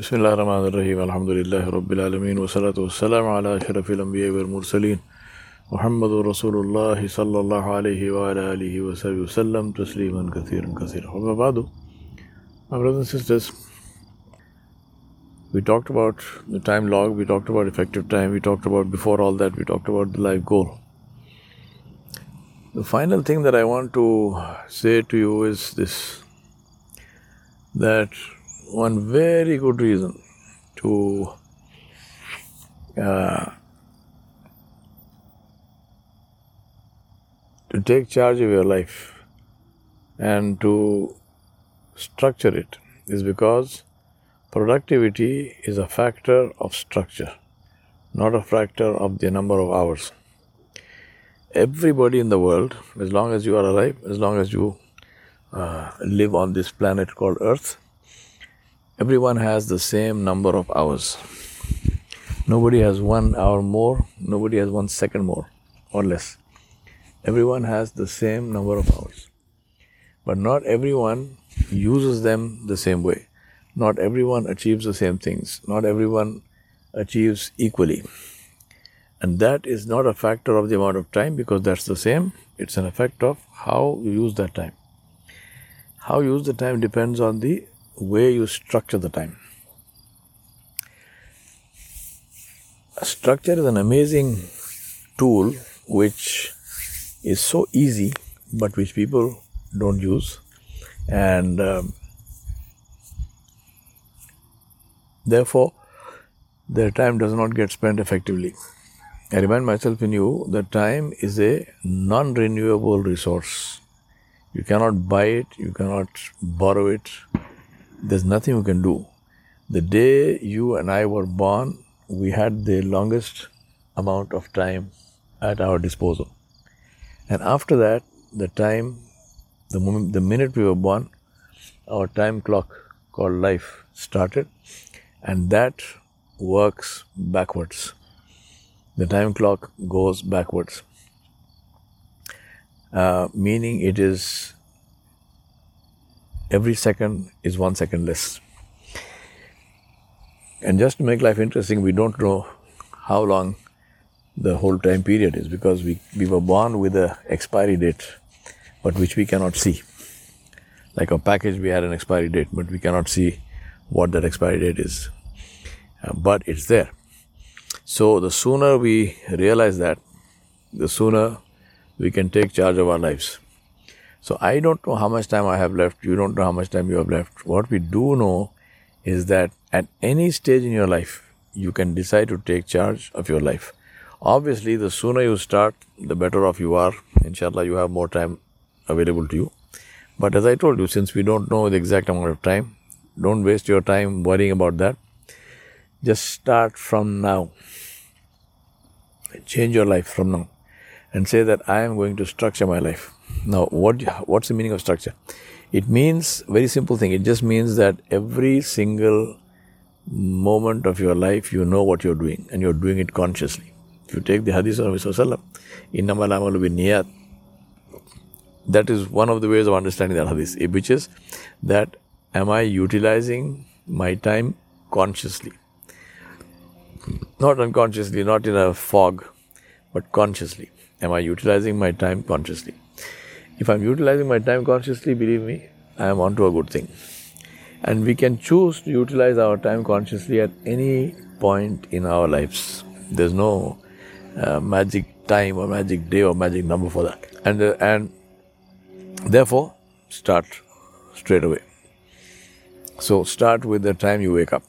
بسم الله الرحمن الرحيم الحمد لله رب العالمين والصلاة والسلام على أشرف الأنبياء والمرسلين محمد رسول الله صلى الله عليه وعلى آله وصحبه وسلم تسليما كثيرا كثيرا وما بعد My brothers and sisters, we talked about the time log, we talked about effective time, we talked about before all that, we talked about the life goal. The final thing that I want to say to you is this that one very good reason to uh, to take charge of your life and to structure it is because productivity is a factor of structure, not a factor of the number of hours. Everybody in the world, as long as you are alive, as long as you uh, live on this planet called Earth, everyone has the same number of hours. Nobody has one hour more, nobody has one second more or less. Everyone has the same number of hours. But not everyone uses them the same way. Not everyone achieves the same things. Not everyone achieves equally. And that is not a factor of the amount of time because that's the same. It's an effect of how you use that time. How you use the time depends on the way you structure the time. Structure is an amazing tool which is so easy but which people don't use and um, therefore their time does not get spent effectively. I remind myself in you that time is a non renewable resource. You cannot buy it, you cannot borrow it, there's nothing you can do. The day you and I were born, we had the longest amount of time at our disposal. And after that, the time, the moment, the minute we were born, our time clock called life started, and that works backwards. The time clock goes backwards, uh, meaning it is every second is one second less. And just to make life interesting, we don't know how long the whole time period is because we, we were born with an expiry date, but which we cannot see. Like a package, we had an expiry date, but we cannot see what that expiry date is. Uh, but it's there. So the sooner we realize that, the sooner we can take charge of our lives. So I don't know how much time I have left. You don't know how much time you have left. What we do know is that at any stage in your life, you can decide to take charge of your life. Obviously, the sooner you start, the better off you are. Inshallah, you have more time available to you. But as I told you, since we don't know the exact amount of time, don't waste your time worrying about that. Just start from now. Change your life from now and say that I am going to structure my life. Now, what what's the meaning of structure? It means very simple thing. It just means that every single moment of your life, you know what you're doing, and you're doing it consciously. If you take the hadith of Rasulullah, innamal amalu niyat, that is one of the ways of understanding that hadith, eh, which is that am I utilizing my time consciously? Not unconsciously, not in a fog, but consciously. Am I utilizing my time consciously? If I'm utilizing my time consciously, believe me, I am onto a good thing. And we can choose to utilize our time consciously at any point in our lives. There's no uh, magic time or magic day or magic number for that. And, uh, and therefore, start straight away. So, start with the time you wake up.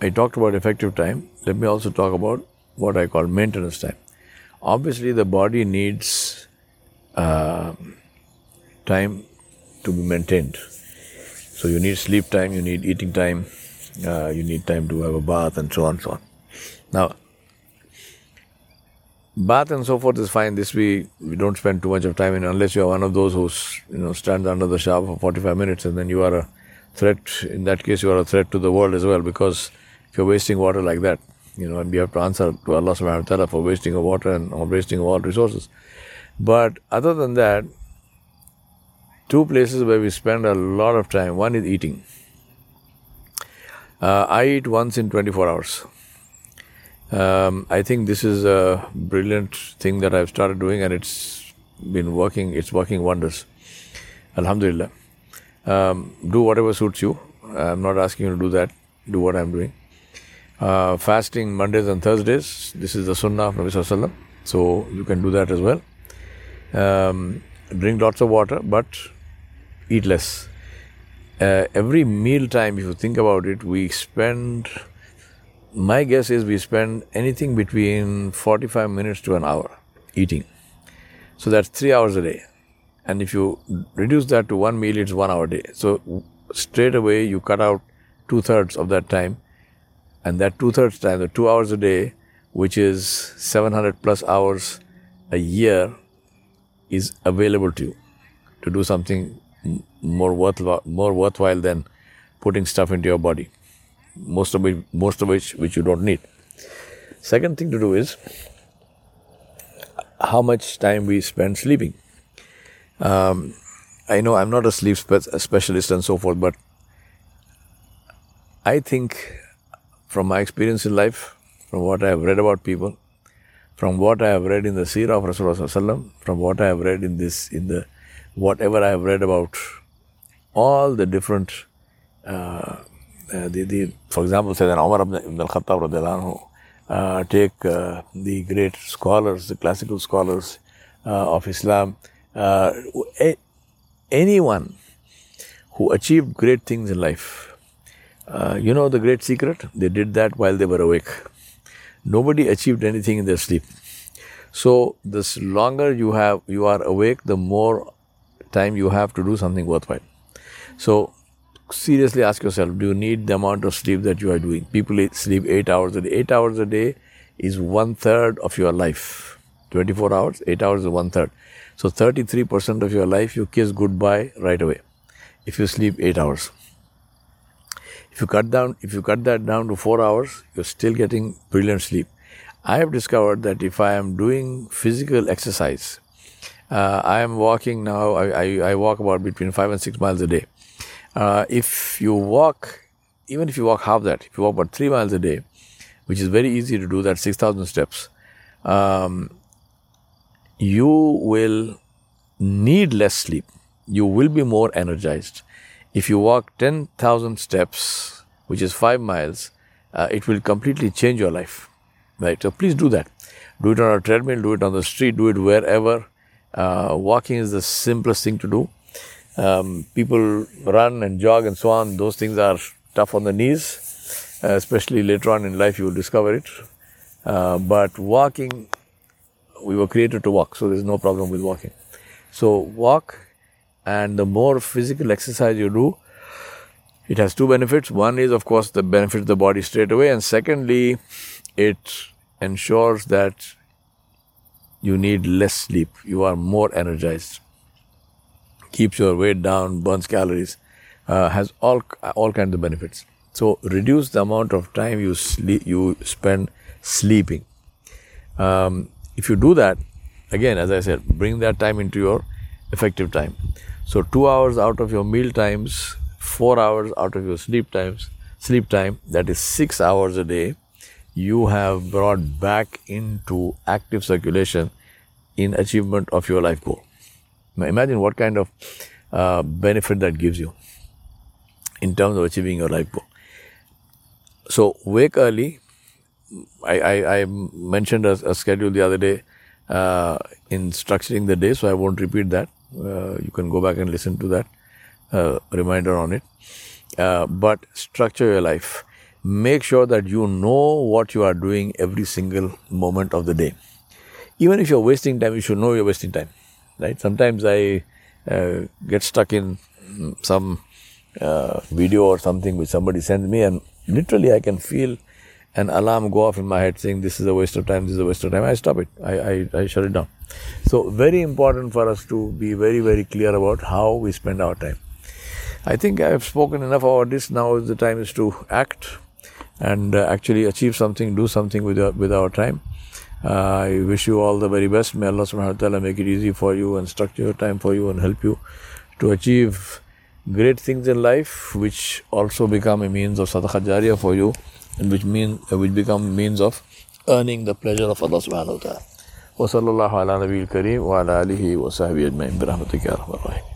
I talked about effective time. Let me also talk about what I call maintenance time. Obviously, the body needs uh, time to be maintained. So you need sleep time, you need eating time, uh, you need time to have a bath, and so on and so on. Now, bath and so forth is fine. This we we don't spend too much of time in unless you are one of those who you know stands under the shower for 45 minutes, and then you are a threat. In that case, you are a threat to the world as well because if you're wasting water like that, you know, and we have to answer to Allah Subhanahu wa Taala for wasting of water and or wasting of all resources. But other than that, two places where we spend a lot of time. One is eating. Uh, I eat once in 24 hours. Um, I think this is a brilliant thing that I've started doing, and it's been working. It's working wonders. Alhamdulillah. Um, do whatever suits you. I'm not asking you to do that. Do what I'm doing. Uh, fasting Mondays and Thursdays. This is the Sunnah of Nabi Sallallahu So you can do that as well. Um, drink lots of water, but eat less. Uh, every meal time, if you think about it, we spend. My guess is we spend anything between 45 minutes to an hour eating. So that's three hours a day. And if you reduce that to one meal, it's one hour a day. So straight away, you cut out two thirds of that time and that two thirds time, the two hours a day, which is 700 plus hours a year, is available to you to do something more worthwhile, more worthwhile than putting stuff into your body. Most of which, most of which, which you don't need. Second thing to do is how much time we spend sleeping. Um, I know I'm not a sleep spe- specialist and so forth, but I think from my experience in life, from what I have read about people, from what I have read in the Seerah of Rasulullah, from what I have read in this, in the whatever I have read about all the different, uh, uh, the, the, for example, say Sayyidina Umar ibn al-Khattab uh, take uh, the great scholars, the classical scholars uh, of Islam, uh, a- anyone who achieved great things in life, uh, you know the great secret? They did that while they were awake. Nobody achieved anything in their sleep. So the longer you have you are awake, the more time you have to do something worthwhile. So seriously ask yourself, do you need the amount of sleep that you are doing? People sleep eight hours a day. Eight hours a day is one third of your life. 24 hours, 8 hours is one third. So 33% of your life you kiss goodbye right away if you sleep 8 hours. If you cut down, if you cut that down to four hours, you're still getting brilliant sleep. I have discovered that if I am doing physical exercise, uh, I am walking now. I, I, I, walk about between five and six miles a day. Uh, if you walk, even if you walk half that, if you walk about three miles a day, which is very easy to do, that six thousand steps, um, you will need less sleep. You will be more energized. If you walk 10,000 steps, which is five miles, uh, it will completely change your life. Right? So please do that. Do it on a treadmill, do it on the street, do it wherever. Uh, walking is the simplest thing to do. Um, people run and jog and so on. Those things are tough on the knees, uh, especially later on in life, you will discover it. Uh, but walking, we were created to walk, so there's no problem with walking. So walk and the more physical exercise you do, it has two benefits. One is, of course, the benefit of the body straight away, and secondly, it ensures that you need less sleep. You are more energized. Keeps your weight down, burns calories, uh, has all all kinds of benefits. So reduce the amount of time you sleep, you spend sleeping. Um, if you do that, again, as I said, bring that time into your effective time. So two hours out of your meal times, four hours out of your sleep times, sleep time, that is six hours a day, you have brought back into active circulation in achievement of your life goal. Now imagine what kind of uh, benefit that gives you in terms of achieving your life goal. So wake early. I, I, I mentioned a, a, schedule the other day uh, in structuring the day, so I won't repeat that. Uh, you can go back and listen to that uh, reminder on it. Uh, but structure your life. Make sure that you know what you are doing every single moment of the day. Even if you're wasting time, you should know you're wasting time. Right? Sometimes I get stuck in some uh, video or something which somebody sends me, and literally I can feel an alarm go off in my head saying this is a waste of time, this is a waste of time. I stop it. I, I, I shut it down. So, very important for us to be very, very clear about how we spend our time. I think I have spoken enough about this. Now is the time is to act and uh, actually achieve something, do something with our, with our time. Uh, I wish you all the very best. May Allah subhanahu wa ta'ala make it easy for you and structure your time for you and help you to achieve great things in life which also become a means of sadaqah jariyah for you and which mean uh, which become means of earning the pleasure of Allah subhanahu wa ta'ala. وصلى الله على نبي الكريم وعلى آله وصحبه أجمعين برحمتك يا رب الرحيم